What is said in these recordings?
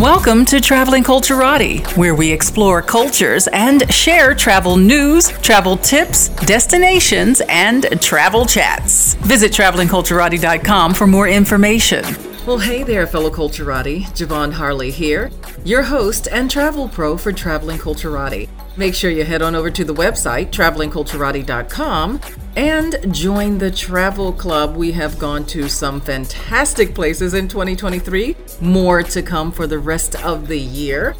Welcome to Traveling Culturati, where we explore cultures and share travel news, travel tips, destinations, and travel chats. Visit travelingculturati.com for more information. Well, hey there, fellow Culturati. Ja'Vonne Harley here, your host and travel pro for Traveling Culturati. Make sure you head on over to the website, travelingculturati.com, and join the travel club. We have gone to some fantastic places in 2023. More to come for the rest of the year.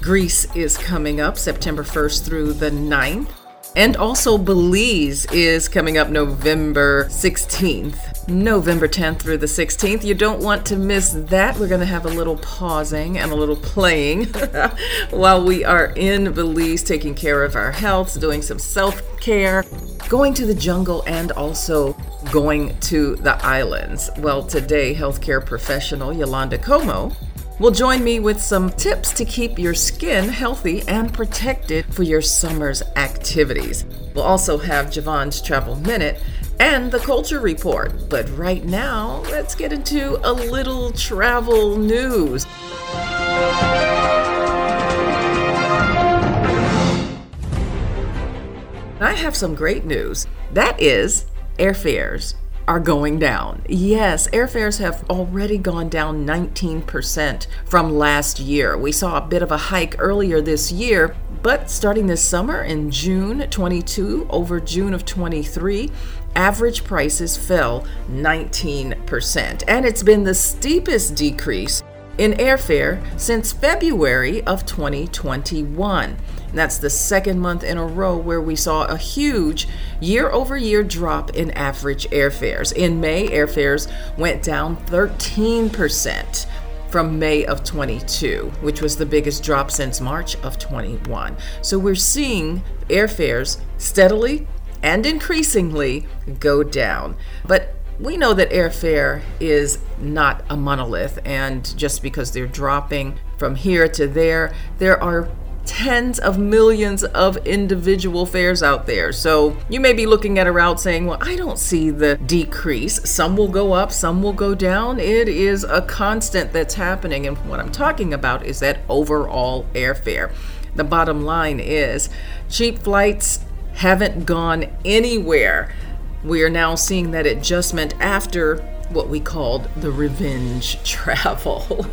Greece is coming up September 1st through the 9th. And also, Belize is coming up November 16th. November 10th through the 16th. You don't want to miss that. We're going to have a little pausing and a little playing while we are in Belize, taking care of our health, doing some self care, going to the jungle, and also going to the islands. Well, today, healthcare professional Yalanda Comeaux will join me with some tips to keep your skin healthy and protected for your summer's activities. We'll also have Ja'Vonne's Travel Minute and the Culture Report. But right now, let's get into a little travel news. I have some great news. That is, airfares are going down. Yes, airfares have already gone down 19% from last year. We saw a bit of a hike earlier this year, but starting this summer in June 22 over June of 23, average prices fell 19%. And it's been the steepest decrease in airfare since February of 2021. That's the second month in a row where we saw a huge year over year drop in average airfares. In May, airfares went down 13% from May of 22, which was the biggest drop since March of 21. So we're seeing airfares steadily and increasingly go down. But we know that airfare is not a monolith, and just because they're dropping from here to there, there are tens of millions of individual fares out there. So you may be looking at a route saying, well, I don't see the decrease. Some will go up, some will go down. It is a constant that's happening. And what I'm talking about is that overall airfare. The bottom line is cheap flights haven't gone anywhere. We are now seeing that adjustment after what we called the revenge travel.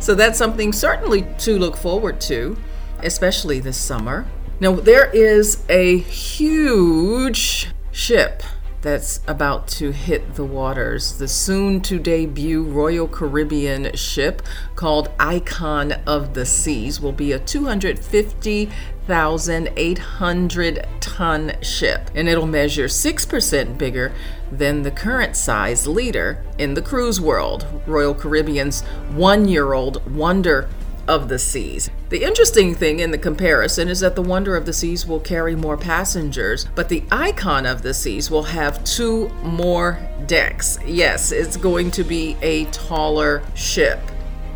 so that's something certainly to look forward to, especially this summer. Now, there is a huge ship that's about to hit the waters. The soon to debut Royal Caribbean ship called Icon of the Seas will be a 250,800 ton ship, and it'll measure 6% bigger than the current size leader in the cruise world, Royal Caribbean's one year old Wonder of the Seas. The interesting thing in the comparison is that the Wonder of the Seas will carry more passengers, but the Icon of the Seas will have two more decks. Yes, it's going to be a taller ship.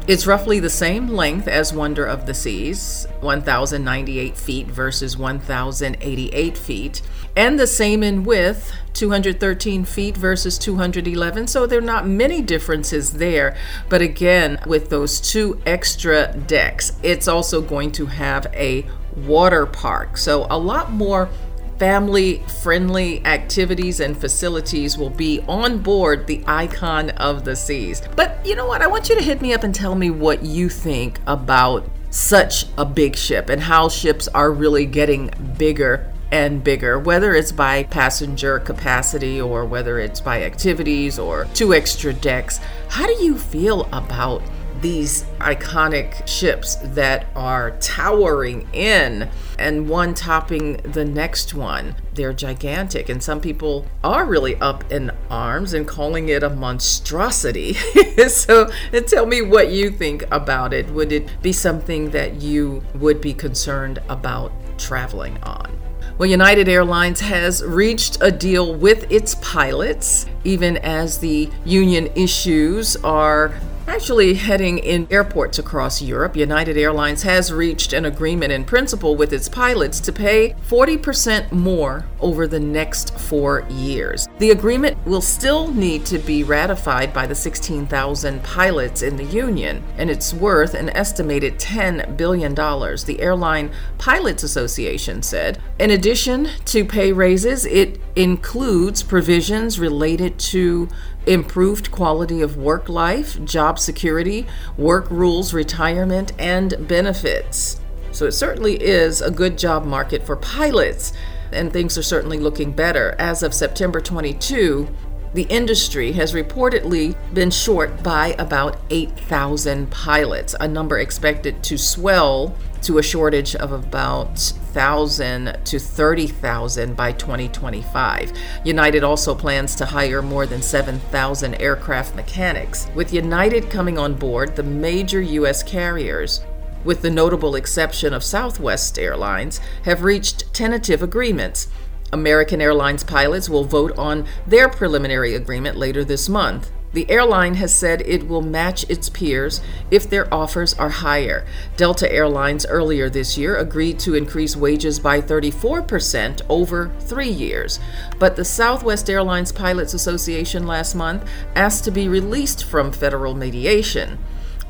It's roughly the same length as Wonder of the Seas, 1,098 feet versus 1,088 feet, and the same in width, 213 feet versus 211. So there are not many differences there. But again, with those two extra decks, it's also going to have a water park. So a lot more family friendly activities and facilities will be on board the Icon of the Seas. But you know what? I want you to hit me up and tell me what you think about such a big ship and how ships are really getting bigger and bigger, whether it's by passenger capacity or whether it's by activities or two extra decks. How do you feel about these iconic ships that are towering in and one topping the next one. They're gigantic, and some people are really up in arms and calling it a monstrosity. so, tell me what you think about it. Would it be something that you would be concerned about traveling on? Well, United Airlines has reached a deal with its pilots, even as the union issues are Actually, heading in airports across Europe, United Airlines has reached an agreement in principle with its pilots to pay 40% more over the next four years. The agreement will still need to be ratified by the 16,000 pilots in the union, and it's worth an estimated $10 billion, the Airline Pilots Association said. In addition to pay raises, it includes provisions related to improved quality of work life, job security, work rules, retirement, and benefits. So it certainly is a good job market for pilots, and things are certainly looking better. As of September 22, the industry has reportedly been short by about 8,000 pilots, a number expected to swell to a shortage of about 1,000 to 30,000 by 2025. United also plans to hire more than 7,000 aircraft mechanics. With United coming on board, the major U.S. carriers with the notable exception of Southwest Airlines, have reached tentative agreements. American Airlines pilots will vote on their preliminary agreement later this month. The airline has said it will match its peers if their offers are higher. Delta Airlines earlier this year agreed to increase wages by 34% over three years. But the Southwest Airlines Pilots Association last month asked to be released from federal mediation.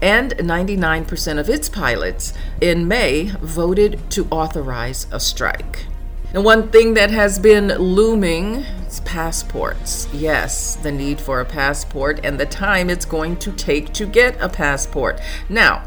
And 99% of its pilots in May voted to authorize a strike. And one thing that has been looming is passports. Yes, the need for a passport and the time it's going to take to get a passport. Now,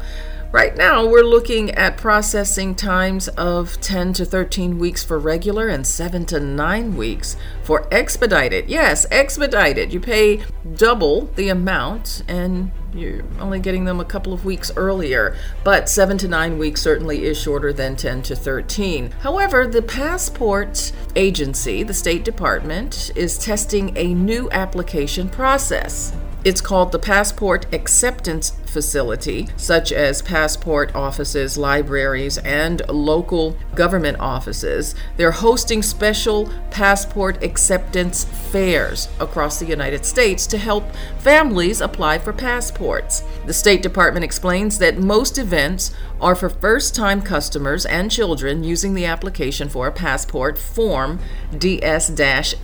Right now, we're looking at processing times of 10 to 13 weeks for regular and 7 to 9 weeks for expedited. Yes, expedited. You pay double the amount and you're only getting them a couple of weeks earlier, but 7 to 9 weeks certainly is shorter than 10 to 13. However, the passport agency, the State Department, is testing a new application process. It's called the Passport Acceptance Facility, such as passport offices, libraries, and local government offices. They're hosting special passport acceptance fairs across the United States to help families apply for passports. The State Department explains that most events are for first time customers and children using the application for a passport form DS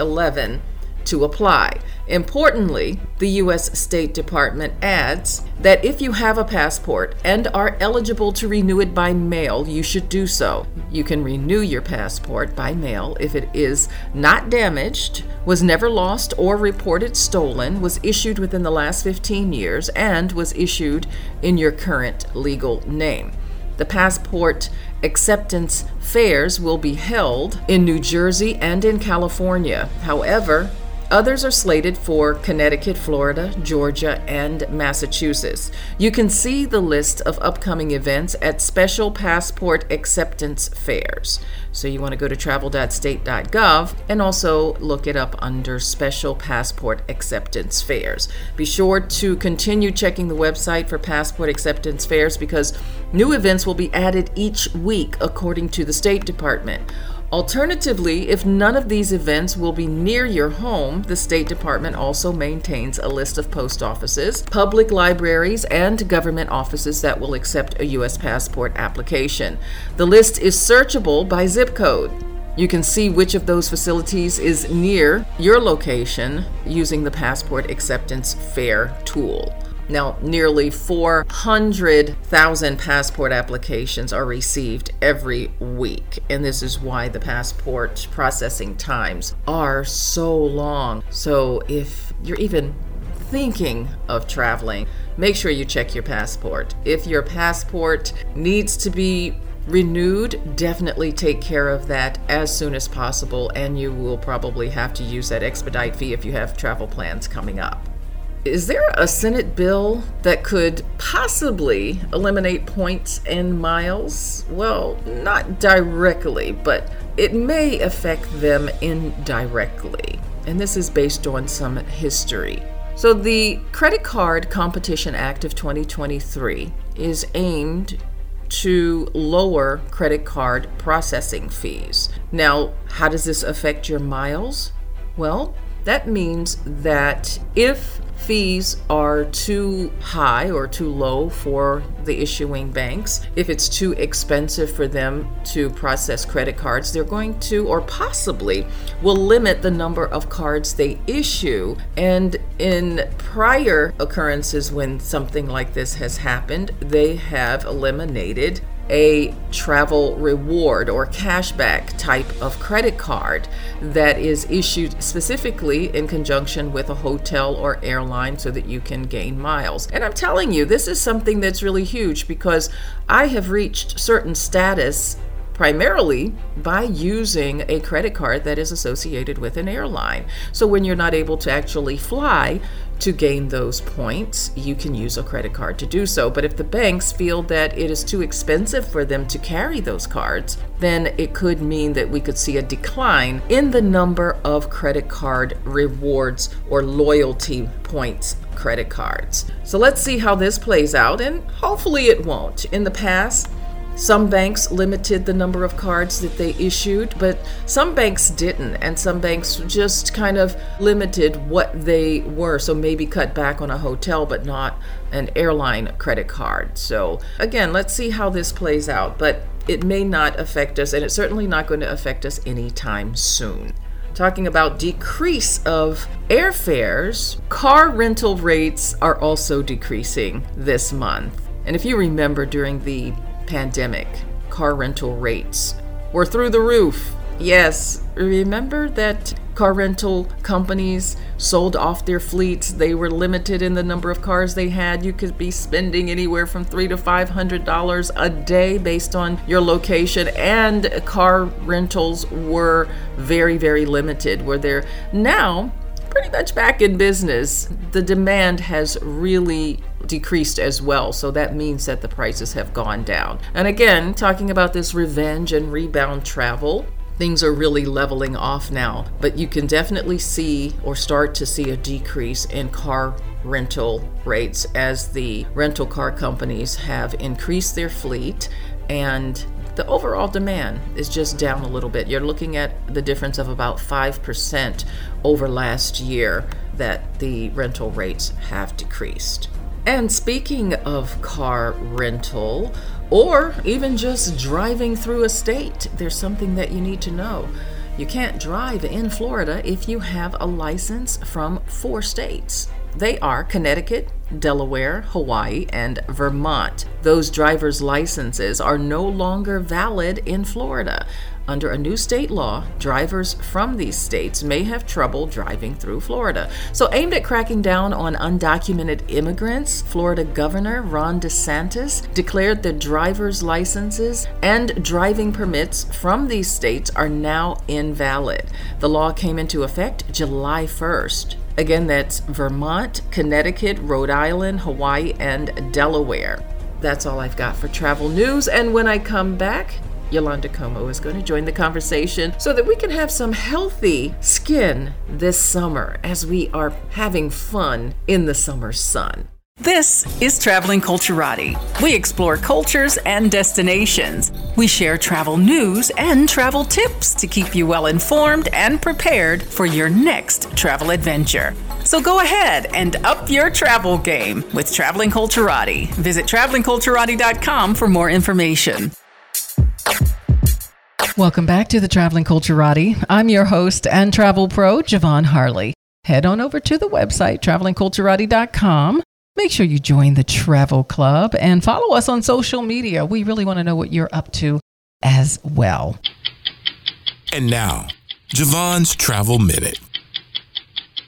11 to apply. Importantly, the U.S. State Department adds that if you have a passport and are eligible to renew it by mail, you should do so. You can renew your passport by mail if it is not damaged, was never lost or reported stolen, was issued within the last 15 years, and was issued in your current legal name. The passport acceptance fairs will be held in New Jersey and in California. However, Others are slated for Connecticut, Florida, Georgia, and Massachusetts. You can see the list of upcoming events at Special Passport Acceptance Fairs. So you want to go to travel.state.gov and also look it up under Special Passport Acceptance Fairs. Be sure to continue checking the website for passport acceptance fairs because new events will be added each week according to the State Department. Alternatively, if none of these events will be near your home, the State Department also maintains a list of post offices, public libraries, and government offices that will accept a U.S. passport application. The list is searchable by zip code. You can see which of those facilities is near your location using the Passport Acceptance Fair tool. Now, nearly 400,000 passport applications are received every week, and this is why the passport processing times are so long. So, if you're even thinking of traveling, make sure you check your passport. If your passport needs to be renewed, definitely take care of that as soon as possible, and you will probably have to use that expedite fee if you have travel plans coming up. Is there a Senate bill that could possibly eliminate points and miles? Well, not directly, but it may affect them indirectly. And this is based on some history. So, the Credit Card Competition Act of 2023 is aimed to lower credit card processing fees. Now, how does this affect your miles? Well, that means that if fees are too high or too low for the issuing banks, if it's too expensive for them to process credit cards, they're going to, or possibly, will limit the number of cards they issue. And in prior occurrences when something like this has happened, they have eliminated a travel reward or cashback type of credit card that is issued specifically in conjunction with a hotel or airline so that you can gain miles. And I'm telling you, this is something that's really huge because I have reached certain status primarily by using a credit card that is associated with an airline. So when you're not able to actually fly to gain those points, you can use a credit card to do so. But if the banks feel that it is too expensive for them to carry those cards, then it could mean that we could see a decline in the number of credit card rewards or loyalty points credit cards. So let's see how this plays out, and hopefully it won't. In the past, some banks limited the number of cards that they issued, but some banks didn't, and some banks just kind of limited what they were. So maybe cut back on a hotel, but not an airline credit card. So again, let's see how this plays out, but it may not affect us, and it's certainly not going to affect us anytime soon talking about decrease of airfares, car rental rates are also decreasing this month. And if you remember during the pandemic, car rental rates were through the roof. Yes, remember that car rental companies sold off their fleets. They were limited in the number of cars they had. You could be spending anywhere from three to five hundred dollars a day based on your location, and car rentals were very, very limited. Where they're now pretty much back in business. The demand has really decreased as well. So that means that the prices have gone down. And again, talking about this revenge and rebound travel, things are really leveling off now. But you can definitely see or start to see a decrease in car rental rates as the rental car companies have increased their fleet and the overall demand is just down a little bit. You're looking at the difference of about 5% over last year that the rental rates have decreased. And speaking of car rental, or even just driving through a state, there's something that you need to know. You can't drive in Florida if you have a license from four states. They are Connecticut, Delaware, Hawaii, and Vermont. Those driver's licenses are no longer valid in Florida. Under a new state law, drivers from these states may have trouble driving through Florida. So, aimed at cracking down on undocumented immigrants, Florida Governor Ron DeSantis declared that driver's licenses and driving permits from these states are now invalid. The law came into effect July 1st. Again, that's Vermont, Connecticut, Rhode Island, Hawaii, and Delaware. That's all I've got for travel news. And when I come back, Yalanda Comeaux is going to join the conversation so that we can have some healthy skin this summer as we are having fun in the summer sun. This is Traveling Culturati. We explore cultures and destinations. We share travel news and travel tips to keep you well informed and prepared for your next travel adventure. So go ahead and up your travel game with Traveling Culturati. Visit travelingculturati.com for more information. Welcome back to the Traveling Culturati. I'm your host and travel pro, Ja'Vonne Harley. Head on over to the website, travelingculturati.com. Make sure you join the travel club and follow us on social media. We really want to know what you're up to as well. And now, Ja'Vonne's Travel Minute.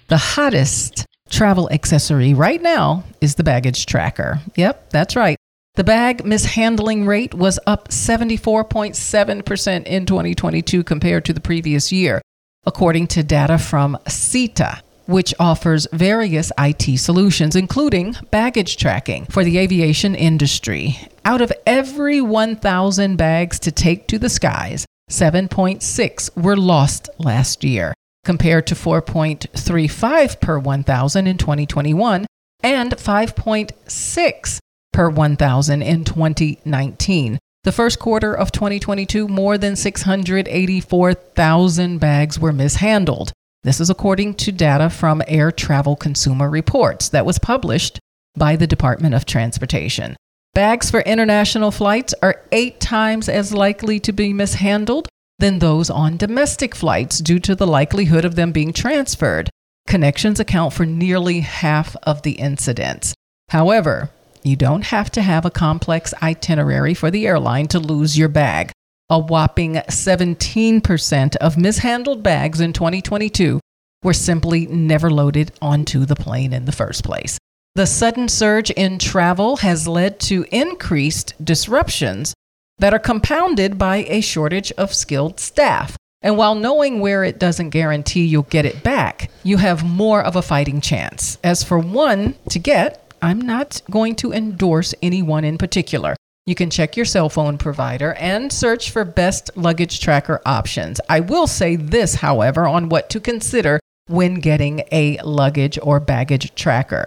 The hottest travel accessory right now is the baggage tracker. Yep, that's right. The bag mishandling rate was up 74.7% in 2022 compared to the previous year, according to data from SITA, which offers various IT solutions, including baggage tracking for the aviation industry. Out of every 1,000 bags to take to the skies, 7.6 were lost last year, compared to 4.35 per 1,000 in 2021 and 5.6 per 1,000 in 2019. The first quarter of 2022, more than 684,000 bags were mishandled. This is according to data from Air Travel Consumer Reports that was published by the Department of Transportation. Bags for international flights are eight times as likely to be mishandled than those on domestic flights due to the likelihood of them being transferred. Connections account for nearly half of the incidents. However, you don't have to have a complex itinerary for the airline to lose your bag. A whopping 17% of mishandled bags in 2022 were simply never loaded onto the plane in the first place. The sudden surge in travel has led to increased disruptions that are compounded by a shortage of skilled staff. And while knowing where it doesn't guarantee you'll get it back, you have more of a fighting chance. As for one to get, I'm not going to endorse anyone in particular. You can check your cell phone provider and search for best luggage tracker options. I will say this, however, on what to consider when getting a luggage or baggage tracker.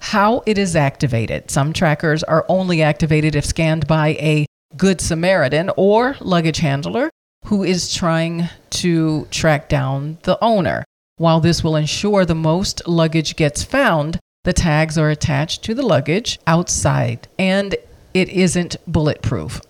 How it is activated. Some trackers are only activated if scanned by a Good Samaritan or luggage handler who is trying to track down the owner. While this will ensure the most luggage gets found, the tags are attached to the luggage outside and it isn't bulletproof.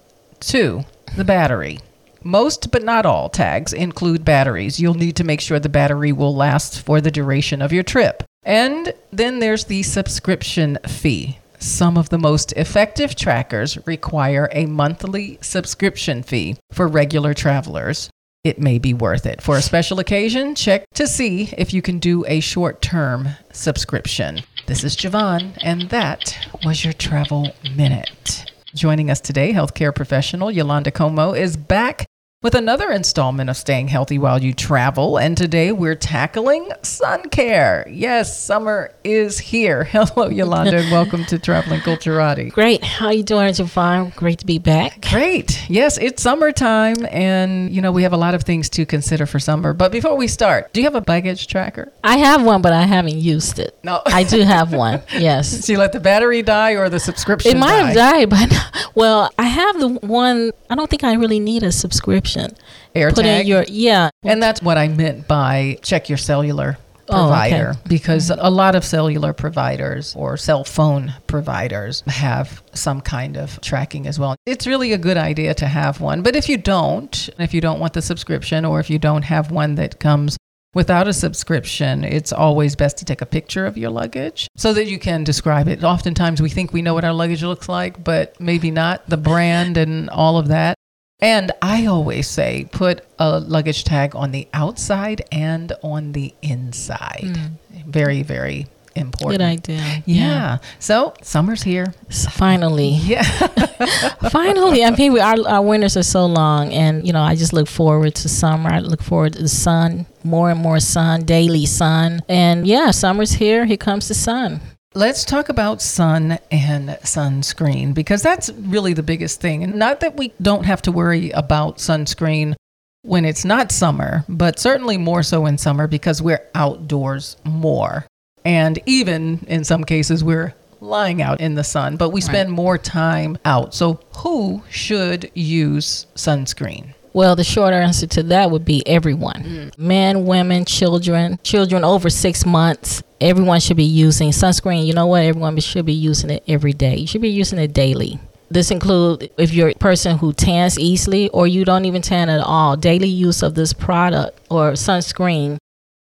Two, the battery. Most but not all tags include batteries. You'll need to make sure the battery will last for the duration of your trip. And then there's the subscription fee. Some of the most effective trackers require a monthly subscription fee for regular travelers. It may be worth it. For a special occasion, check to see if you can do a short term subscription. This is Ja'Vonne, and that was your travel minute. Joining us today, healthcare professional Yalanda Comeaux is back with another installment of Staying Healthy While You Travel. And today we're tackling sun care. Yes, summer is here. Hello, Yalanda, and welcome to Traveling Culturati. Great. How are you doing, Ja'Vonne? Great to be back. Great. Yes, it's summertime, and you know we have a lot of things to consider for summer. But before we start, do you have a baggage tracker? I have one, but I haven't used it. No. I do have one. Yes. So you let the battery die or the subscription It might die? have died, but well, I have the one. I don't think I really need a subscription. AirTag. Put in your yeah. And that's what I meant by check your cellular Oh, okay. provider mm-hmm. because a lot of cellular providers or cell phone providers have some kind of tracking as well. It's really a good idea to have one. But if you don't, if you don't want the subscription or if you don't have one that comes without a subscription, it's always best to take a picture of your luggage so that you can describe it. Oftentimes we think we know what our luggage looks like, but maybe not the brand and all of that. And I always say put a luggage tag on the outside and on the inside. Hmm. Very, very important. Good idea. Yeah. So summer's here. Finally. Yeah. Finally, I mean, we, our, our winters are so long, and you know, I just look forward to summer. I look forward to the sun, more and more sun, daily sun, and yeah, summer's here. Here comes the sun. Let's talk about sun and sunscreen because that's really the biggest thing. And not that we don't have to worry about sunscreen when it's not summer, but certainly more so in summer because we're outdoors more. And even in some cases, we're lying out in the sun, but we spend more time out. So, who should use sunscreen? Well, the short answer to that would be everyone mm. men, women, children, children over six months. Everyone should be using sunscreen. You know what? Everyone should be using it every day. You should be using it daily. This include if you're a person who tans easily or you don't even tan at all. Daily use of this product or sunscreen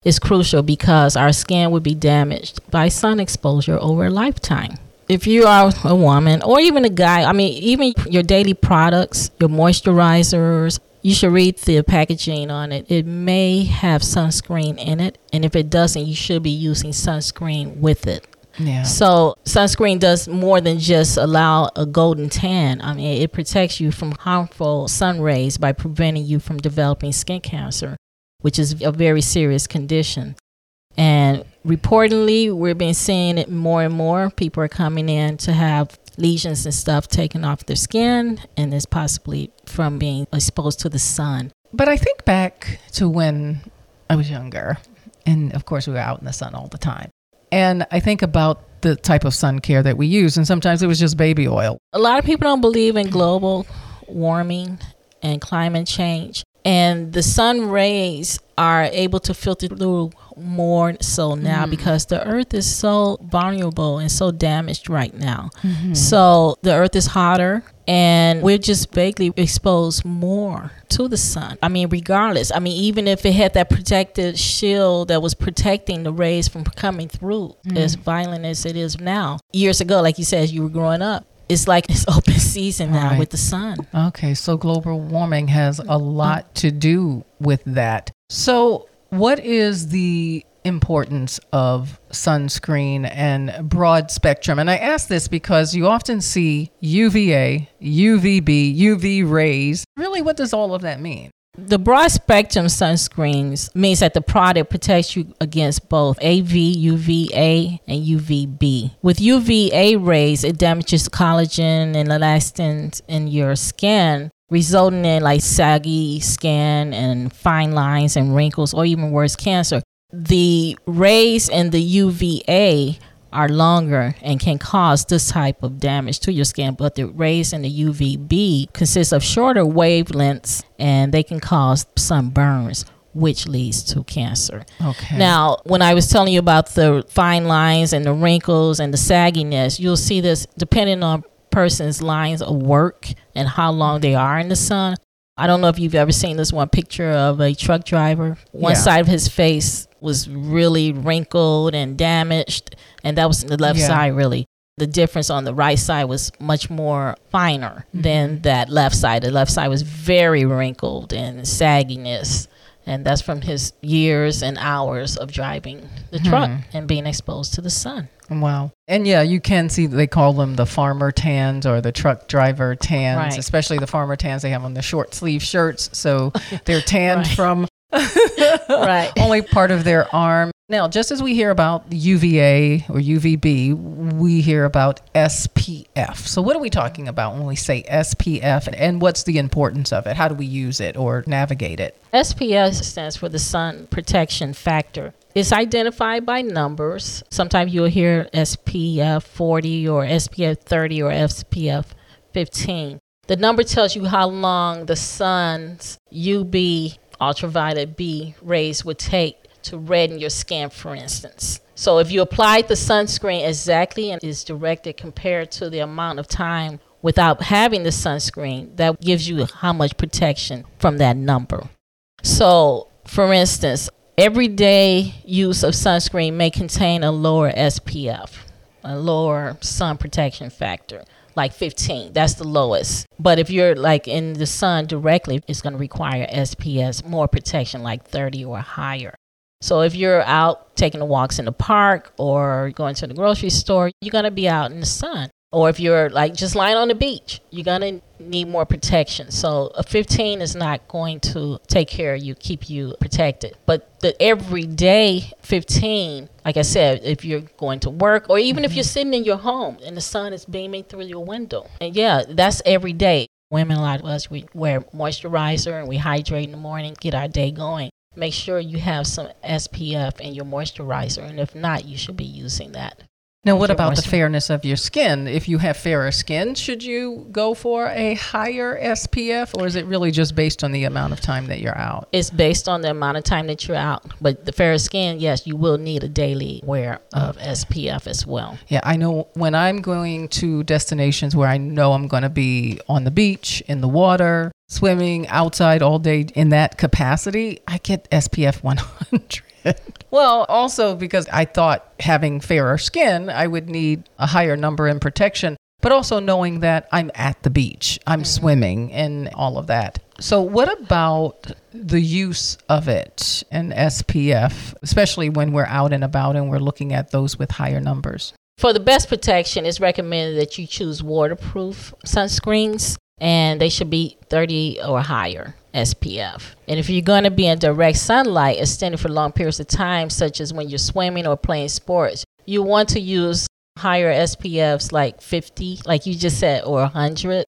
is crucial because our skin would be damaged by sun exposure over a lifetime. If you are a woman or even a guy, I mean, even your daily products, your moisturizers, you should read the packaging on it. It may have sunscreen in it, and if it doesn't, you should be using sunscreen with it. Yeah. So sunscreen does more than just allow a golden tan. I mean, it protects you from harmful sun rays by preventing you from developing skin cancer, which is a very serious condition. And reportedly, we're been seeing it more and more. People are coming in to have lesions and stuff taken off their skin, and it's possibly from being exposed to the sun. But I think back to when I was younger, and of course, we were out in the sun all the time. And I think about the type of sun care that we use, and sometimes it was just baby oil. A lot of people don't believe in global warming and climate change. And the sun rays are able to filter through more so now mm-hmm. because the earth is so vulnerable and so damaged right now. Mm-hmm. So the earth is hotter and we're just vaguely exposed more to the sun. I mean, regardless, I mean, even if it had that protective shield that was protecting the rays from coming through, mm-hmm. as violent as it is now, years ago, like you said, as you were growing up, it's like it's open season now Right. with the sun. Okay, so global warming has a lot to do with that. So, what is the importance of sunscreen and broad spectrum? And I ask this because you often see UVA, UVB, UV rays. Really, what does all of that mean? The broad spectrum sunscreens means that the product protects you against both AV, UVA, and UVB. With UVA rays, it damages collagen and elastin in your skin, resulting in like saggy skin and fine lines and wrinkles, or even worse, cancer. The rays in the UVA are longer and can cause this type of damage to your skin, but the rays in the UVB consist of shorter wavelengths and they can cause sunburns, which leads to cancer. Okay. Now, when I was telling you about the fine lines and the wrinkles and the sagginess, you'll see this depending on person's lines of work and how long they are in the sun. I don't know if you've ever seen this one picture of a truck driver. One Yeah. side of his face was really wrinkled and damaged, and that was the left Yeah. side really. The difference on the right side was much more finer Mm-hmm. than that left side. The left side was very wrinkled and sagginess. And that's from his years and hours of driving the truck Hmm. and being exposed to the sun. Wow. And yeah, you can see they call them the farmer tans or the truck driver tans, Right. especially the farmer tans they have on the short sleeve shirts. So they're tanned Right. from Right. only part of their arm. Now, just as we hear about UVA or UVB, we hear about SPF. So, what are we talking about when we say SPF and what's the importance of it? How do we use it or navigate it? SPF stands for the sun protection factor. It's identified by numbers. Sometimes you'll hear SPF 40 or SPF 30 or SPF 15. The number tells you how long the sun's UV ultraviolet B rays would take to redden your skin, for instance. So if you applied the sunscreen exactly and is directed compared to the amount of time without having the sunscreen, that gives you how much protection from that number. So, for instance, everyday use of sunscreen may contain a lower SPF, a lower sun protection factor, like 15. That's the lowest. But if you're like in the sun directly, it's going to require SPF, more protection, like 30 or higher. So if you're out taking the walks in the park or going to the grocery store, you're going to be out in the sun. Or if you're like just lying on the beach, you're going to need more protection. So a 15 is not going to take care of you, keep you protected. But the everyday 15, like I said, if you're going to work or even if you're sitting in your home and the sun is beaming through your window. And yeah, that's every day. Women, a lot of us, we wear moisturizer and we hydrate in the morning, get our day going make sure you have some SPF in your moisturizer. And if not, you should be using that. Now, what about the fairness of your skin? If you have fairer skin, should you go for a higher SPF or is it really just based on the amount of time that you're out? It's based on the amount of time that you're out. But the fairer skin, yes, you will need a daily wear of SPF as well. Yeah, I know when I'm going to destinations where I know I'm going to be on the beach, in the water, swimming outside all day in that capacity, I get SPF 100. well, also because I thought having fairer skin, I would need a higher number in protection, but also knowing that I'm at the beach, I'm mm-hmm. swimming, and all of that. So, what about the use of it and SPF, especially when we're out and about and we're looking at those with higher numbers? For the best protection, it's recommended that you choose waterproof sunscreens and they should be 30 or higher SPF. And if you're going to be in direct sunlight extended for long periods of time, such as when you're swimming or playing sports, you want to use higher SPFs like 50, like you just said, or 100,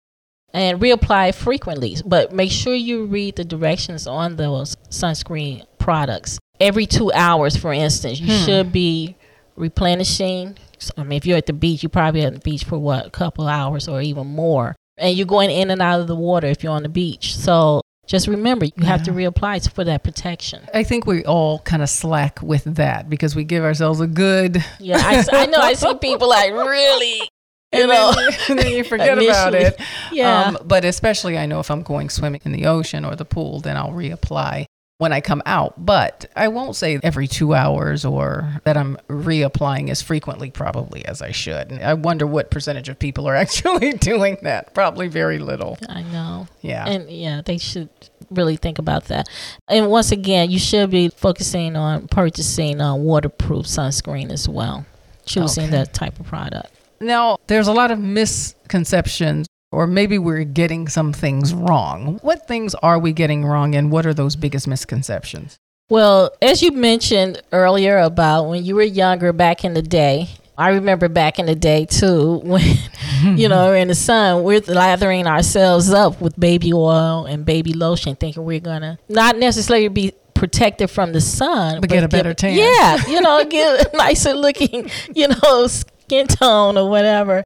and reapply frequently. But make sure you read the directions on those sunscreen products. Every two hours, for instance, you hmm. should be replenishing. I mean, if you're at the beach, you're probably at the beach for what, a couple hours or even more. And you're going in and out of the water if you're on the beach. So just remember you have to reapply for that protection. I think we all kind of slack with that because we give ourselves a good. Yeah, I, I know. I see people like really you know, and then you forget about it. Yeah. Um, but especially, I know if I'm going swimming in the ocean or the pool, then I'll reapply when I come out. But I won't say every two hours or that I'm reapplying as frequently, probably as I should. And I wonder what percentage of people are actually doing that. Probably very little. I know. Yeah. And yeah, they should really think about that. And once again, you should be focusing on purchasing uh, waterproof sunscreen as well, choosing okay. that type of product. Now, there's a lot of misconceptions, or maybe we're getting some things wrong. What things are we getting wrong, and what are those biggest misconceptions? Well, as you mentioned earlier about when you were younger back in the day, I remember back in the day too, when, you know, in the sun, we're lathering ourselves up with baby oil and baby lotion, thinking we're going to not necessarily be protected from the sun, but, but get a better tan. Yeah, you know, get a nicer looking, you know, skin tone or whatever.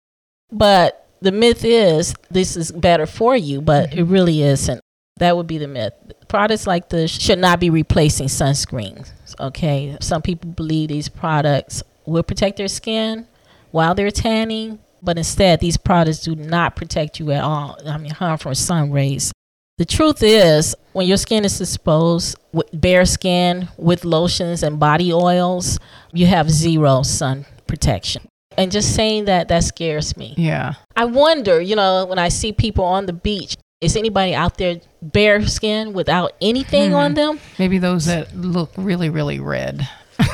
But the myth is this is better for you, but mm-hmm. it really isn't. That would be the myth. Products like this should not be replacing sunscreens. Okay, some people believe these products will protect their skin while they're tanning, but instead these products do not protect you at all. I mean, harm from sun rays. The truth is, when your skin is exposed with bare skin, with lotions and body oils, you have zero sun protection. And just saying that, that scares me. Yeah. I wonder, you know, when I see people on the beach, is anybody out there bare skin without anything hmm. on them? Maybe those that look really, really red.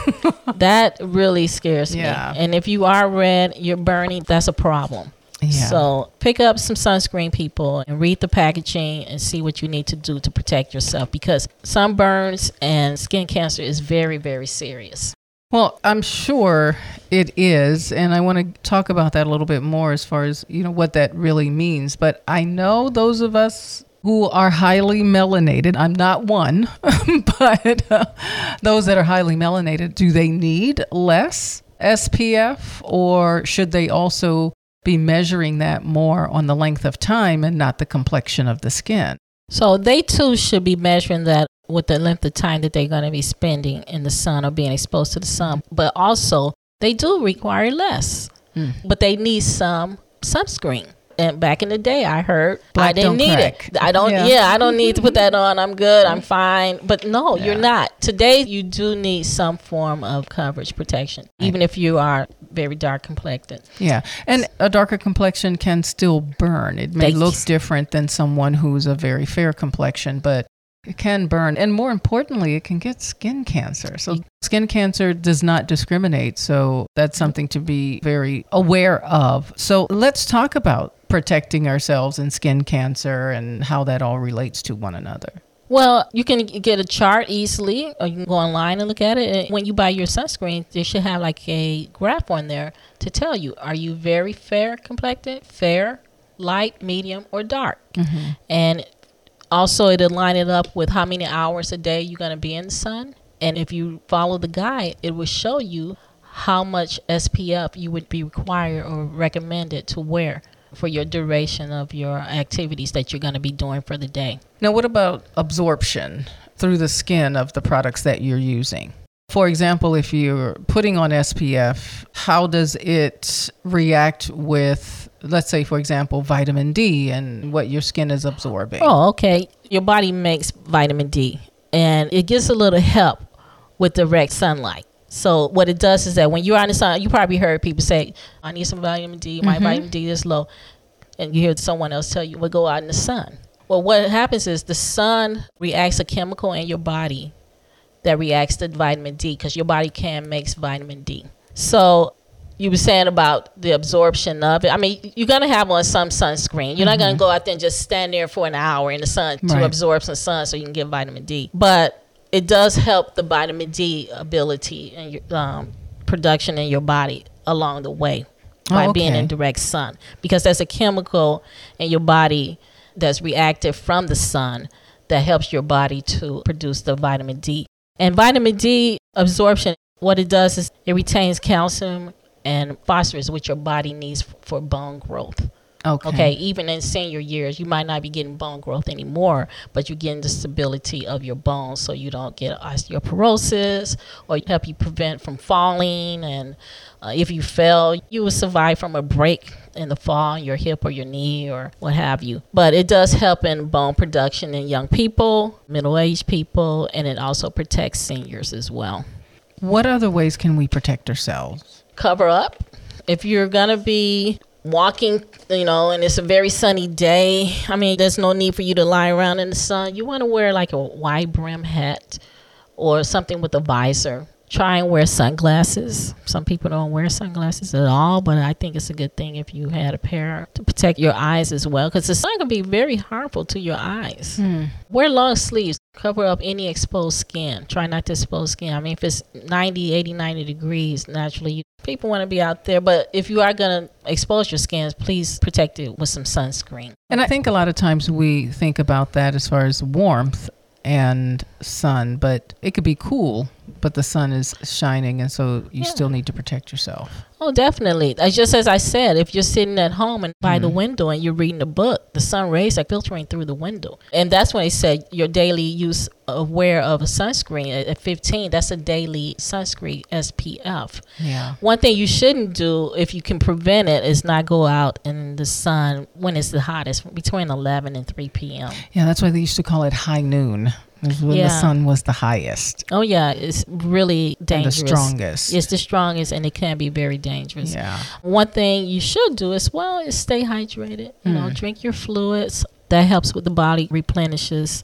that really scares yeah. me. And if you are red, you're burning, that's a problem. Yeah. So pick up some sunscreen, people, and read the packaging and see what you need to do to protect yourself because sunburns and skin cancer is very, very serious. Well, I'm sure it is, and I want to talk about that a little bit more as far as you know what that really means. But I know those of us who are highly melanated. I'm not one, but uh, those that are highly melanated, do they need less SPF, or should they also be measuring that more on the length of time and not the complexion of the skin? So they too should be measuring that with the length of time that they're going to be spending in the sun or being exposed to the sun. But also, they do require less, mm. but they need some sunscreen. And back in the day, I heard Black I didn't need crack. it. I don't. Yeah. yeah. I don't need to put that on. I'm good. I'm fine. But no, yeah. you're not. Today, you do need some form of coverage protection, even if you are very dark complected. Yeah, and a darker complexion can still burn. It may they, look different than someone who's a very fair complexion, but it can burn. And more importantly, it can get skin cancer. So, skin cancer does not discriminate. So, that's something to be very aware of. So, let's talk about protecting ourselves and skin cancer and how that all relates to one another. Well, you can get a chart easily, or you can go online and look at it. When you buy your sunscreen, they should have like a graph on there to tell you are you very fair complected, fair, light, medium, or dark? Mm-hmm. And also, it'll line it up with how many hours a day you're going to be in the sun. And if you follow the guide, it will show you how much SPF you would be required or recommended to wear for your duration of your activities that you're going to be doing for the day. Now, what about absorption through the skin of the products that you're using? For example, if you're putting on SPF, how does it react with, let's say, for example, vitamin D and what your skin is absorbing? Oh, okay. Your body makes vitamin D and it gets a little help with direct sunlight. So what it does is that when you're on the sun, you probably heard people say, "I need some vitamin D. My mm-hmm. vitamin D is low," and you hear someone else tell you, "Well, go out in the sun." Well, what happens is the sun reacts a chemical in your body that reacts to vitamin D because your body can makes vitamin D. So you were saying about the absorption of it. I mean, you're gonna have on some sunscreen. You're mm-hmm. not gonna mm-hmm. go out there and just stand there for an hour in the sun right. to absorb some sun so you can get vitamin D. But it does help the vitamin D ability and your um, production in your body along the way by oh, okay. being in direct sun because there's a chemical in your body that's reactive from the sun that helps your body to produce the vitamin D. And vitamin D absorption, what it does is it retains calcium and phosphorus, which your body needs for bone growth. Okay. Okay. Even in senior years, you might not be getting bone growth anymore, but you're getting the stability of your bones so you don't get osteoporosis or help you prevent from falling. And uh, if you fell, you will survive from a break in the fall, your hip or your knee or what have you. But it does help in bone production in young people, middle aged people, and it also protects seniors as well. What other ways can we protect ourselves? Cover up. If you're going to be walking, you know, and it's a very sunny day, I mean, there's no need for you to lie around in the sun. You want to wear like a wide brim hat or something with a visor. Try and wear sunglasses. Some people don't wear sunglasses at all, but I think it's a good thing if you had a pair to protect your eyes as well, because the sun can be very harmful to your eyes. Hmm. Wear long sleeves. Cover up any exposed skin. Try not to expose skin. I mean, if it's 90, 80, 90 degrees, naturally, people want to be out there. But if you are going to expose your skin, please protect it with some sunscreen. And I think a lot of times we think about that as far as warmth and sun, but it could be cool, but the sun is shining, and so you Yeah. still need to protect yourself. Oh, definitely. Just as I said, if you're sitting at home and by the Mm-hmm. window and you're reading a book, the sun rays are filtering through the window. And that's when they said your daily use of wear of a sunscreen at at 15, that's a daily sunscreen SPF. Yeah. One thing you shouldn't do if you can prevent it is not go out in the sun when it's the hottest, between 11 and 3 p.m. Yeah, that's why they used to call it high noon. Was when the sun was the highest Oh, yeah, it's really and the dangerous. strongest. It's the strongest and it can be very dangerous. Yeah. One thing you should do as well is stay hydrated. You Hmm. know, drink your fluids. That helps with the body replenishes,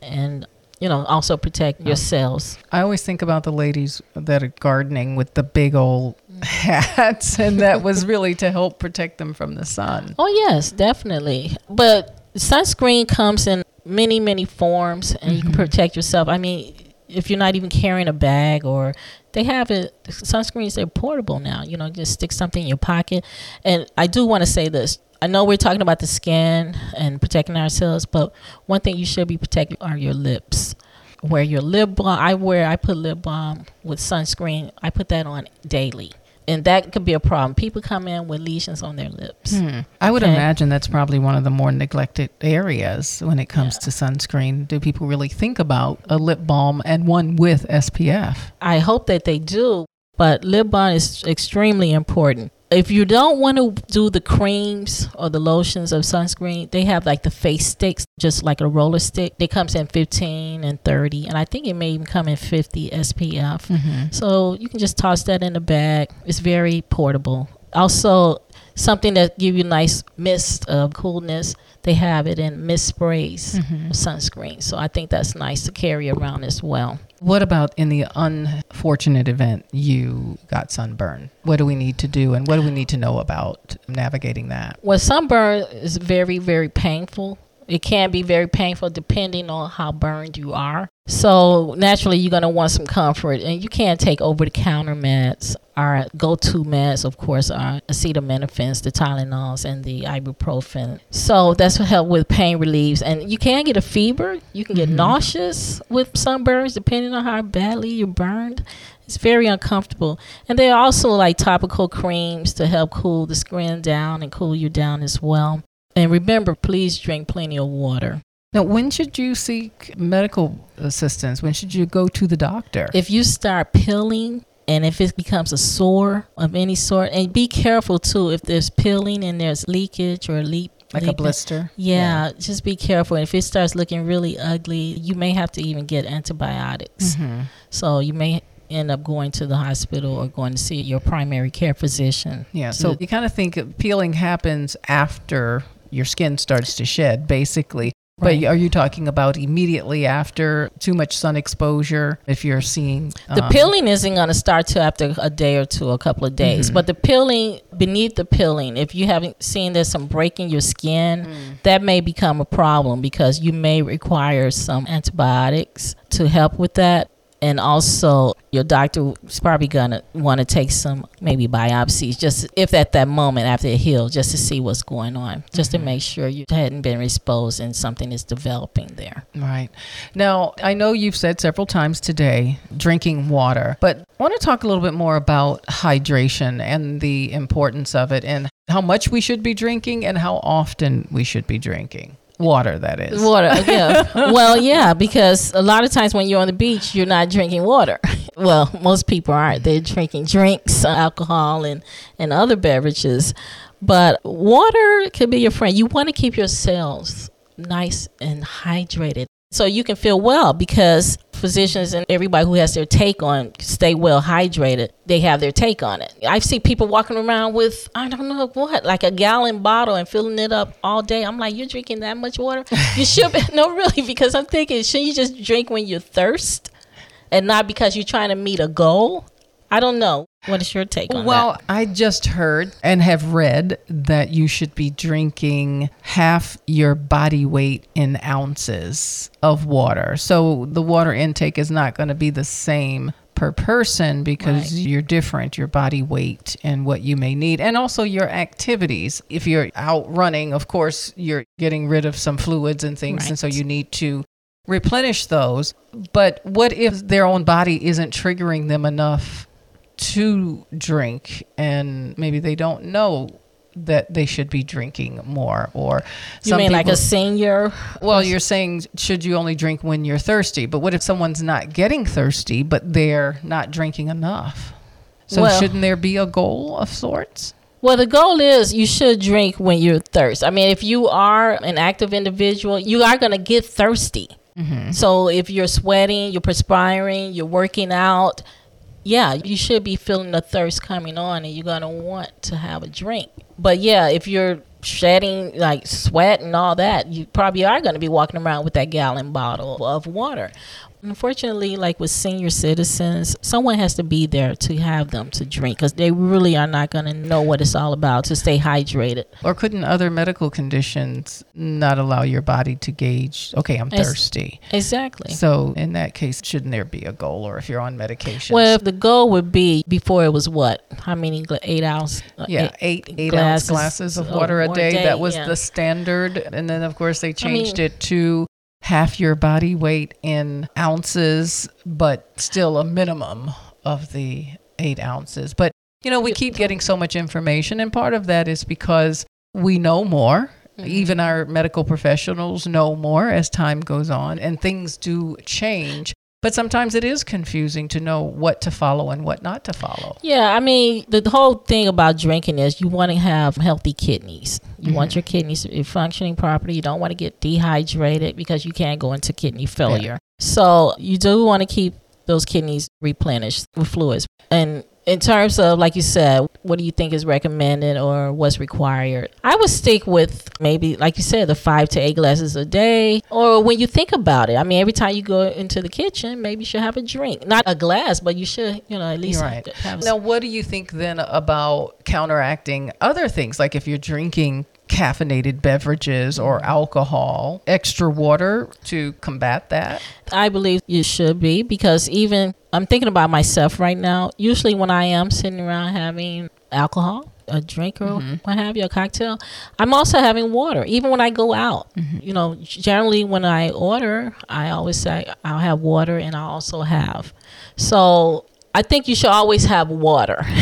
and you know also protect your cells. I always think about the ladies that are gardening with the big old hats, and that was really to help protect them from the sun. Oh yes, definitely. But sunscreen comes in many many forms, and you can mm-hmm. protect yourself. I mean, if you're not even carrying a bag or they have it sunscreens they're portable now. You know just stick something in your pocket. And i do want to say this i know we're talking about the skin and protecting ourselves but one thing you should be protecting are your lips. Wear your lip balm i wear i put lip balm with sunscreen. I put that on daily and that could be a problem people come in with lesions on their lips Hmm. I would Okay. imagine that's probably one of the more neglected areas when it comes to sunscreen. Do people really think about a lip balm and one with SPF? I hope that they do, but lip balm is extremely important. If you don't want to do the creams or the lotions of sunscreen, they have like the face sticks, just like a roller stick. It comes in 15 and 30, and I think it may even come in 50 SPF. Mm-hmm. So you can just toss that in the bag. It's very portable. Also, something that give you nice mist of coolness. They have it in mist sprays, mm-hmm. sunscreen. So I think that's nice to carry around as well. What about in the unfortunate event you got sunburn? What do we need to do and what do we need to know about navigating that? Well, sunburn is very, very painful. It can be very painful depending on how burned you are. So naturally, you're gonna want some comfort, and you can't take over-the-counter meds. Our go-to meds, of course, are acetaminophen, the Tylenols, and the ibuprofen. So that's what help with pain reliefs. And you can get a fever. You can get mm-hmm. nauseous with sunburns, depending on how badly you're burned. It's very uncomfortable. And there are also like topical creams to help cool the skin down and cool you down as well. And remember, please drink plenty of water. Now, when should you seek medical assistance? When should you go to the doctor? If you start peeling and if it becomes a sore of any sort, and be careful too if there's peeling and there's leakage or leak. like a blister? Yeah, just be careful. If it starts looking really ugly, you may have to even get antibiotics. Mhm. So you may end up going to the hospital or going to see your primary care physician. Yeah, so you kind of think peeling happens after your skin starts to shed, basically. Right. But are you talking about immediately after too much sun exposure? If you're seeing The um, peeling isn't going to start till after a day or two, a couple of days. But the peeling, beneath the peeling, if you haven't seen there's some breaking your skin, that may become a problem because you may require some antibiotics to help with that. And also, your doctor is probably gonna want to take some maybe biopsies, just if at that moment after it heals, just to see what's going on, just to mm-hmm. make sure you hadn't been exposed and something is developing there. Right. Now, I know you've said several times today drinking water, but I want to talk a little bit more about hydration and the importance of it and how much we should be drinking and how often we should be drinking. Water, that is. Water, yeah. well, yeah, because a lot of times when you're on the beach, you're not drinking water. Well, most people aren't. They're drinking drinks, alcohol, and, and other beverages. But water could be your friend. You want to keep your cells nice and hydrated so you can feel well because physicians and everybody who has their take on stay well hydrated they have their take on it. I see people walking around with i don't know what like a gallon bottle and filling it up all day. I'm like you're drinking that much water? You should be no really because i'm thinking should you just drink when you thirst and not because you're trying to meet a goal i don't know what is your take on well, that? I just heard and have read that you should be drinking half your body weight in ounces of water. So the water intake is not going to be the same per person because Right. you're different, your body weight and what you may need, and also your activities. If you're out running, of course, you're getting rid of some fluids and things, and so you need to replenish those. But what if their own body isn't triggering them enough to drink and maybe they don't know that they should be drinking more or you mean like a senior? Well you're saying should you only drink when you're thirsty? But what if someone's not getting thirsty but they're not drinking enough? So Well- shouldn't there be a goal of sorts? Well, the goal is you should drink when you're thirsty. I mean, if you are an active individual, you are going to get thirsty. Mm-hmm. So if you're sweating, you're perspiring, you're working out, yeah, you should be feeling the thirst coming on and you're going to want to have a drink. But yeah, if you're shedding like sweat and all that, you probably are going to be walking around with that gallon bottle of water. Unfortunately, like with senior citizens, someone has to be there to have them to drink because they really are not going to know what it's all about to stay hydrated. or couldn't other medical conditions not allow your body to gauge okay i'm It's- thirsty Exactly. so in that case shouldn't there be a goal or if you're on medication Well, if the goal would be before it was what? How many? gla- Eight ounce? uh, Yeah, eight eight ounce glasses glasses of of water a day. day, That was yeah. the standard, and then of course they changed mean- it to half your body weight in ounces, but still a minimum of the eight ounces. But you know, we keep getting so much information, and part of that is because we know more. Mm-hmm. Even our medical professionals know more as time goes on, and things do change. But sometimes it is confusing to know what to follow and what not to follow. Yeah, I mean, the, whole thing about drinking is you want to have healthy kidneys. You want mm-hmm. your kidneys to be functioning properly. You don't want to get dehydrated because you can't go into kidney failure. So you do want to keep those kidneys replenished with fluids. And in terms of, like you said, what do you think is recommended or what's required? I would stick with maybe, like you said, the five to eight glasses a day. Or when you think about it, I mean, every time you go into the kitchen, maybe you should have a drink. Not a glass, but you should, you know, at least right. have Now, what do you think then about counteracting other things? Like if you're drinking caffeinated beverages or alcohol, extra water to combat that? I believe you should be because even I'm thinking about myself right now. Usually, when I am sitting around having alcohol, a drink or mm-hmm. what have you, a cocktail, I'm also having water. Even when I go out, mm-hmm. you know, generally when I order, I always say I'll have water and I also have. So I think you should always have water.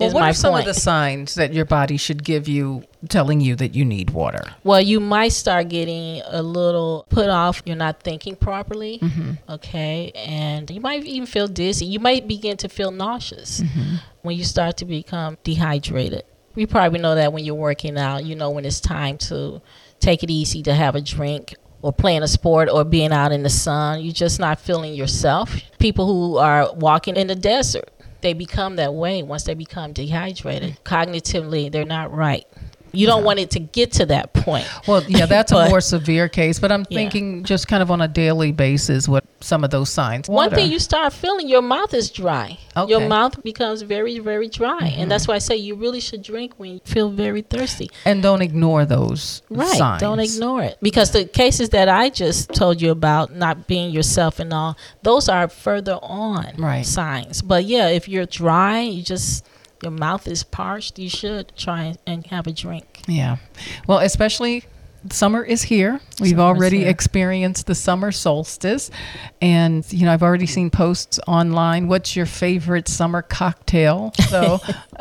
Well, what are some point. of the signs that your body should give you telling you that you need water? Well, you might start getting a little put off. You're not thinking properly. Mm-hmm. Okay. And you might even feel dizzy. You might begin to feel nauseous Mm-hmm. when you start to become dehydrated. You probably know that when you're working out, you know when it's time to take it easy to have a drink or playing a sport or being out in the sun. You're just not feeling yourself. People who are walking in the desert, they become that way once they become dehydrated. Cognitively, they're not right. You don't want it to get to that point. Well, yeah, that's a more severe case, but I'm Yeah. thinking just kind of on a daily basis what some of those signs. One Water. thing you start feeling, your mouth is dry. Okay. Your mouth becomes very, very dry. And that's mm-hmm. why I say you really should drink when you feel very thirsty. and don't ignore those Right. signs. Don't ignore it. Because the cases that I just told you about, not being yourself and all, those are further on Right. signs. But yeah, if you're dry, you just, your mouth is parched, you should try and have a drink. Yeah. Well, especially summer is here. We've Summer's already here. experienced the summer solstice. And, you know, I've already seen posts online. What's your favorite summer cocktail? So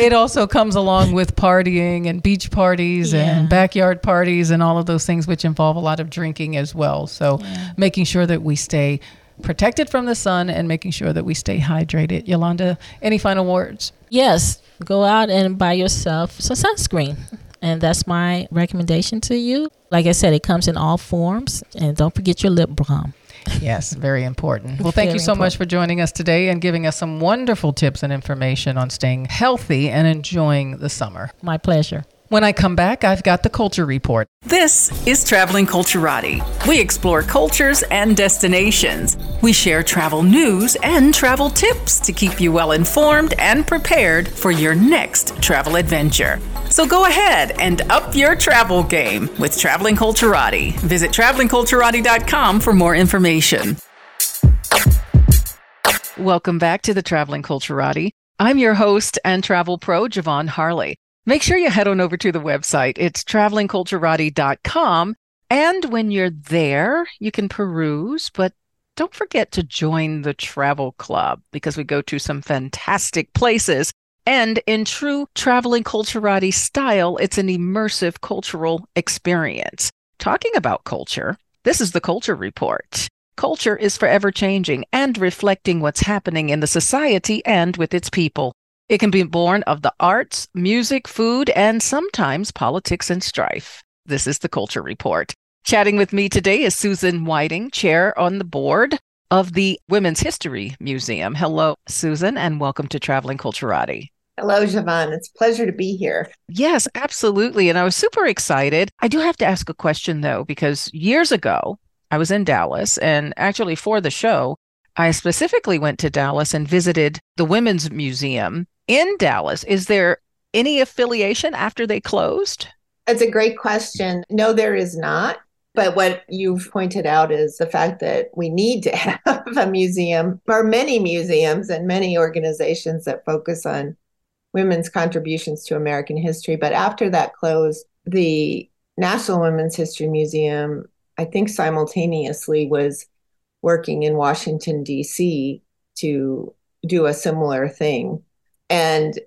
it also comes along with partying and beach parties Yeah. and backyard parties and all of those things, which involve a lot of drinking as well. So making sure that we stay protected from the sun and making sure that we stay hydrated. Yalanda, any final words? Yes, go out and buy yourself some sunscreen. And that's my recommendation to you. Like I said, it comes in all forms. And don't forget your lip balm. Yes, very important. Well, thank you Very so much for joining us today and giving us some wonderful tips and information on staying healthy and enjoying the summer. My pleasure. When I come back, I've got the culture report. This is Traveling Culturati. We explore cultures and destinations. We share travel news and travel tips to keep you well informed and prepared for your next travel adventure. So go ahead and up your travel game with Traveling Culturati. Visit travelingculturati.com for more information. Welcome back to the Traveling Culturati. I'm your host and travel pro, Ja'Vonne Harley. Make sure you head on over to the website. It's travelingculturati.com. And when you're there, you can peruse, but don't forget to join the travel club because we go to some fantastic places. And in true traveling culturati style, it's an immersive cultural experience. Talking about culture, this is the Culture Report. Culture is forever changing and reflecting what's happening in the society and with its people. It can be born of the arts, music, food, and sometimes politics and strife. This is the Culture Report. Chatting with me today is Susan Whiting, chair on the board of the Women's History Museum. Hello, Susan, and welcome to Traveling Culturati. Hello, Ja'Vonne. It's a pleasure to be here. Yes, absolutely. And I was super excited. I do have to ask a question, though, because years ago, I was in Dallas, and actually for the show, I specifically went to Dallas and visited the Women's Museum in Dallas. Is there any affiliation after they closed? That's a great question. No, there is not. But what you've pointed out is the fact that we need to have a museum or many museums and many organizations that focus on women's contributions to American history. But after that closed, the National Women's History Museum, I think simultaneously was working in Washington, D.C. to do a similar thing. And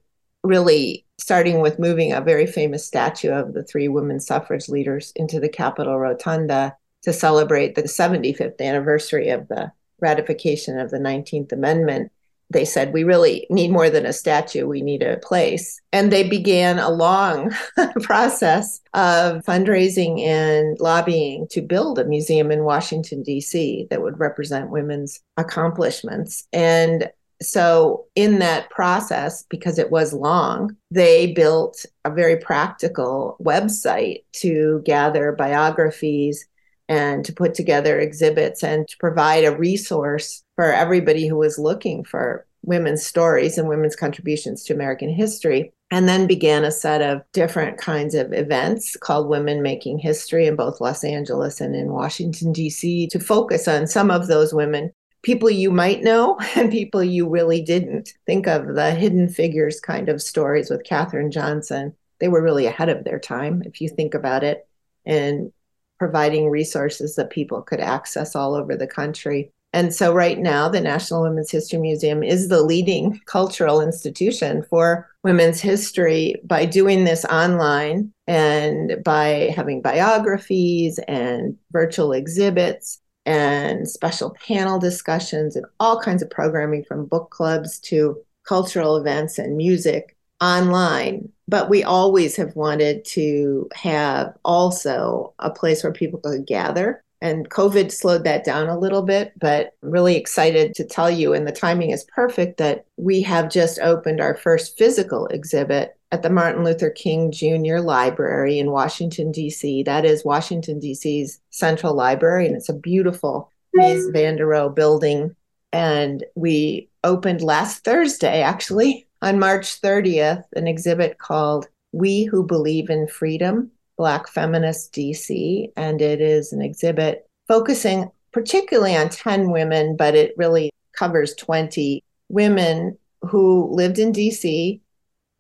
really starting with moving a very famous statue of the three women suffrage leaders into the Capitol Rotunda to celebrate the 75th anniversary of the ratification of the 19th Amendment. They said, We really need more than a statue, we need a place. And they began a long process of fundraising and lobbying to build a museum in Washington, D.C., that would represent women's accomplishments. And so, in that process, because it was long, they built a very practical website to gather biographies and to put together exhibits and to provide a resource for everybody who was looking for women's stories and women's contributions to American history. And then began a set of different kinds of events called Women Making History in both Los Angeles and in Washington, D.C., to focus on some of those women people you might know and people you really didn't. Think of the hidden figures kind of stories with Katherine Johnson. They were really ahead of their time, if you think about it, and providing resources that people could access all over the country. And so, right now, the National Women's History Museum is the leading cultural institution for women's history by doing this online and by having biographies and virtual exhibits and special panel discussions and all kinds of programming from book clubs to cultural events and music online. But we always have wanted to have also a place where people could gather. And COVID slowed that down a little bit, but really excited to tell you, and the timing is perfect, that we have just opened our first physical exhibit at the Martin Luther King Jr. Library in Washington, D.C. That is Washington, D.C.'s central library, and it's a beautiful Mies van der Rohe building. And we opened last Thursday, actually, on March 30th, an exhibit called We Who Believe in Freedom Black Feminist DC. And it is an exhibit focusing particularly on 10 women, but it really covers 20 women who lived in DC,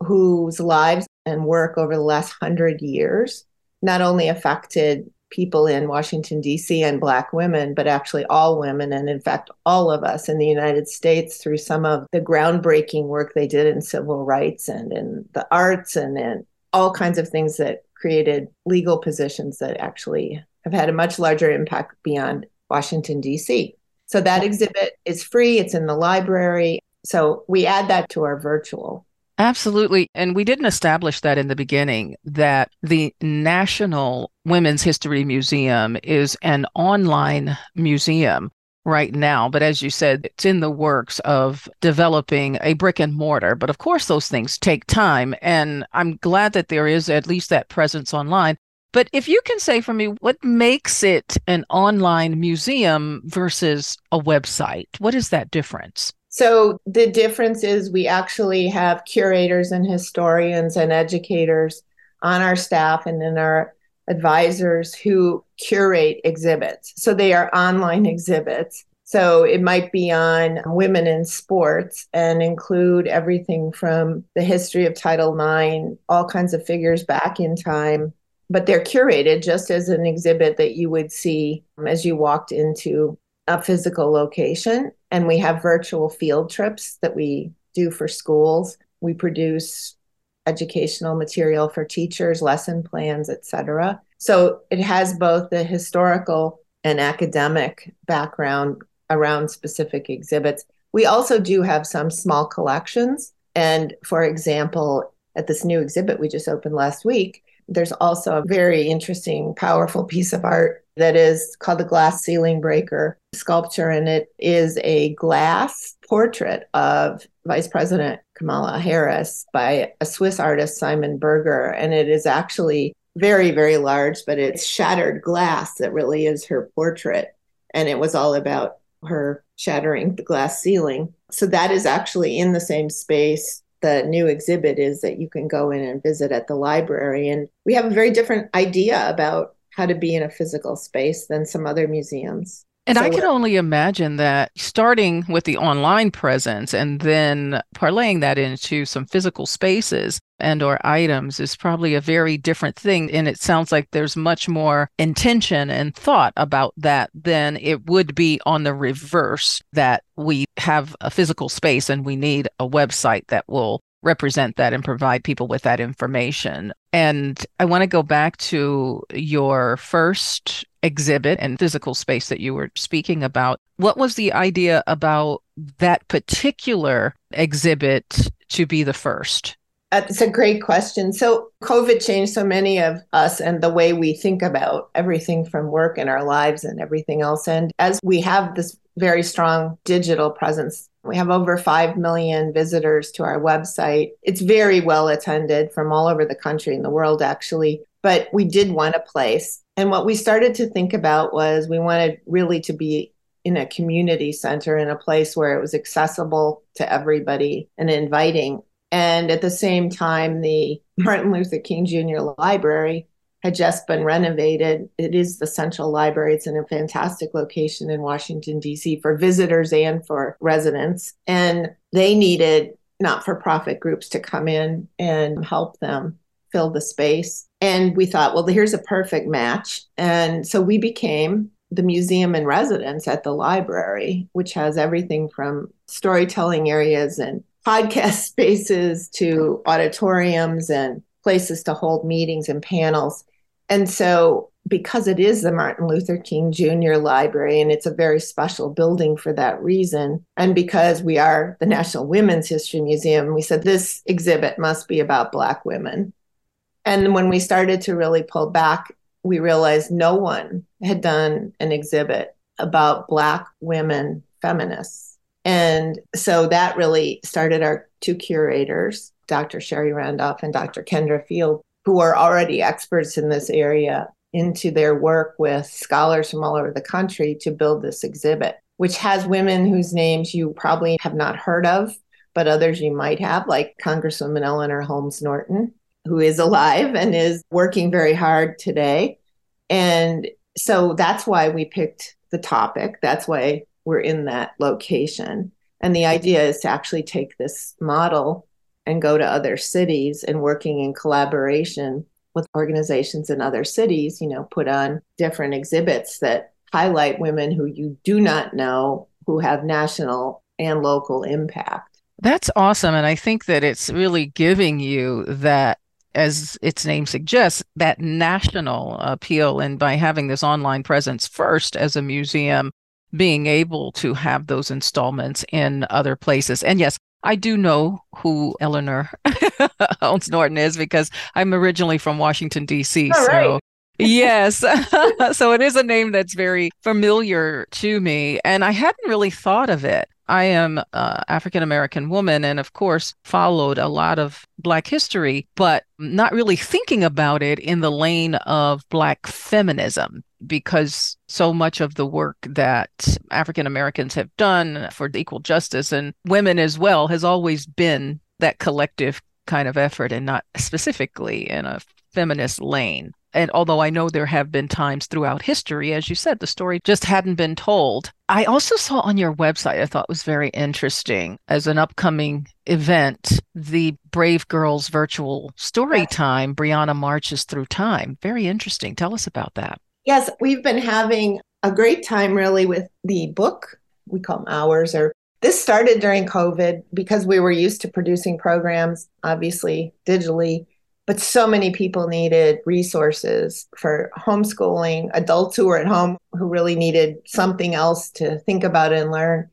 whose lives and work over the last hundred years not only affected people in Washington, D.C. and Black women, but actually all women, and in fact, all of us in the United States through some of the groundbreaking work they did in civil rights and in the arts and in all kinds of things that created legal positions that actually have had a much larger impact beyond Washington, D.C. So that exhibit is free, it's in the library. So we add that to our virtual. Absolutely. And we didn't establish that in the beginning that the National Women's History Museum is an online museum right now. But as you said, it's in the works of developing a brick and mortar. But of course, those things take time. And I'm glad that there is at least that presence online. But if you can say for me, what makes it an online museum versus a website? What is that difference? So the difference is we actually have curators and historians and educators on our staff and in our advisors who curate exhibits. So they are online exhibits. So it might be on women in sports and include everything from the history of Title IX, all kinds of figures back in time. But they're curated just as an exhibit that you would see as you walked into a physical location. And we have virtual field trips that we do for schools. We produce educational material for teachers, lesson plans, etc. So it has both the historical and academic background around specific exhibits. We also do have some small collections. And for example, at this new exhibit we just opened last week, there's also a very interesting, powerful piece of art that is called the Glass Ceiling Breaker sculpture, and it is a glass portrait of Vice President Kamala Harris by a Swiss artist, Simon Berger. And it is actually very, very large, but it's shattered glass that really is her portrait. And it was all about her shattering the glass ceiling. So that is actually in the same space the new exhibit is that you can go in and visit at the library. And we have a very different idea about how to be in a physical space than some other museums. And so I can only imagine that starting with the online presence and then parlaying that into some physical spaces and or items is probably a very different thing and it sounds like there's much more intention and thought about that than it would be on the reverse that we have a physical space and we need a website that will represent that and provide people with that information. And I want to go back to your first exhibit and physical space that you were speaking about. What was the idea about that particular exhibit to be the first? Uh, That's a great question. So, COVID changed so many of us and the way we think about everything from work and our lives and everything else. And as we have this very strong digital presence, we have over 5 million visitors to our website. It's very well attended from all over the country and the world, actually. But we did want a place. And what we started to think about was we wanted really to be in a community center, in a place where it was accessible to everybody and inviting. And at the same time, the Martin Luther King Jr. Library had just been renovated. It is the central library. It's in a fantastic location in Washington, D.C. for visitors and for residents. And they needed not for profit groups to come in and help them fill the space. And we thought, well, here's a perfect match. And so we became the museum in residence at the library, which has everything from storytelling areas and podcast spaces to auditoriums and places to hold meetings and panels. And so, because it is the Martin Luther King Jr. Library and it's a very special building for that reason, and because we are the National Women's History Museum, we said this exhibit must be about Black women. And when we started to really pull back, we realized no one had done an exhibit about Black women feminists and so that really started our two curators, Dr. Sherie Randolph and Dr. Kendra Field, who are already experts in this area. into their work with scholars from all over the country to build this exhibit, which has women whose names you probably have not heard of, but others you might have, like Congresswoman Eleanor Holmes Norton, who is alive and is working very hard today. And so that's why we picked the topic. That's why we're in that location. And the idea is to actually take this model and go to other cities and working in collaboration with organizations in other cities, you know, put on different exhibits that highlight women who you do not know who have national and local impact. That's awesome. And I think that it's really giving you that, as its name suggests, that national appeal. And by having this online presence first as a museum, being able to have those installments in other places. And yes, I do know who Eleanor Holmes Norton is because I'm originally from Washington, D.C. All so right. Yes. so it is a name that's very familiar to me. And I hadn't really thought of it. I am an African American woman and, of course, followed a lot of Black history, but not really thinking about it in the lane of Black feminism because so much of the work that African Americans have done for equal justice and women as well has always been that collective kind of effort and not specifically in a feminist lane. And although I know there have been times throughout history, as you said, the story just hadn't been told. I also saw on your website, I thought was very interesting as an upcoming event, the Brave Girls virtual story time, Brianna Marches Through Time. Very interesting. Tell us about that. Yes, we've been having a great time really with the book. We call them hours or this started during COVID because we were used to producing programs, obviously digitally, but so many people needed resources for homeschooling, adults who were at home who really needed something else to think about and learn.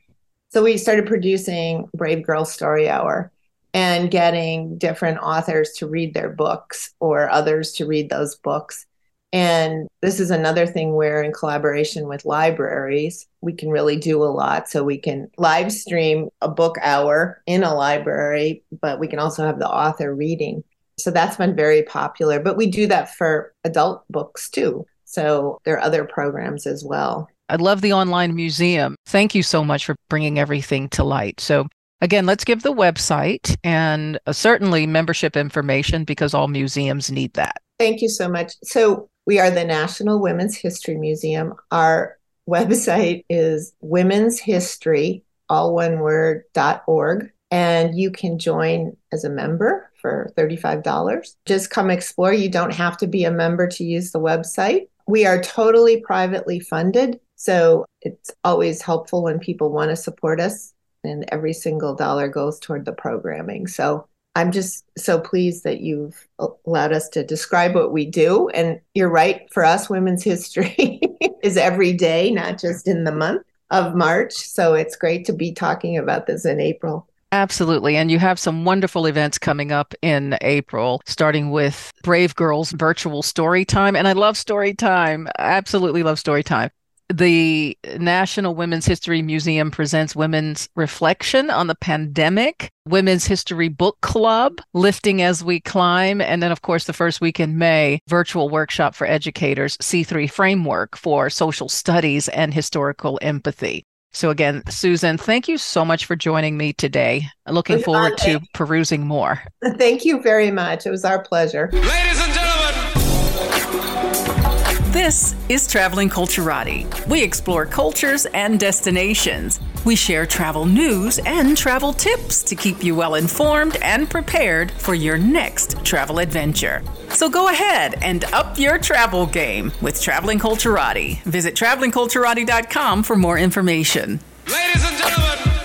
So we started producing Brave Girl Story Hour and getting different authors to read their books or others to read those books. And this is another thing where, in collaboration with libraries, we can really do a lot. So we can live stream a book hour in a library, but we can also have the author reading. So that's been very popular. But we do that for adult books too. So there are other programs as well. I love the online museum. Thank you so much for bringing everything to light. So, again, let's give the website and uh, certainly membership information because all museums need that. Thank you so much. So, we are the National Women's History Museum. Our website is women's history, all one word, dot org. And you can join as a member for $35. Just come explore. You don't have to be a member to use the website. We are totally privately funded. So it's always helpful when people want to support us, and every single dollar goes toward the programming. So I'm just so pleased that you've allowed us to describe what we do. And you're right, for us, women's history is every day, not just in the month of March. So it's great to be talking about this in April. Absolutely. And you have some wonderful events coming up in April, starting with Brave Girls virtual story time. And I love story time. Absolutely love story time. The National Women's History Museum presents Women's Reflection on the Pandemic, Women's History Book Club, Lifting as We Climb, and then, of course, the first week in May, virtual workshop for educators, C3 Framework for Social Studies and Historical Empathy. So, again, Susan, thank you so much for joining me today. Looking Well, forward to thank- perusing more. Thank you very much. It was our pleasure. Ladies and gentlemen, This is Traveling Culturati. We explore cultures and destinations. We share travel news and travel tips to keep you well informed and prepared for your next travel adventure. So go ahead and up your travel game with Traveling Culturati. Visit travelingculturati.com for more information. ladies and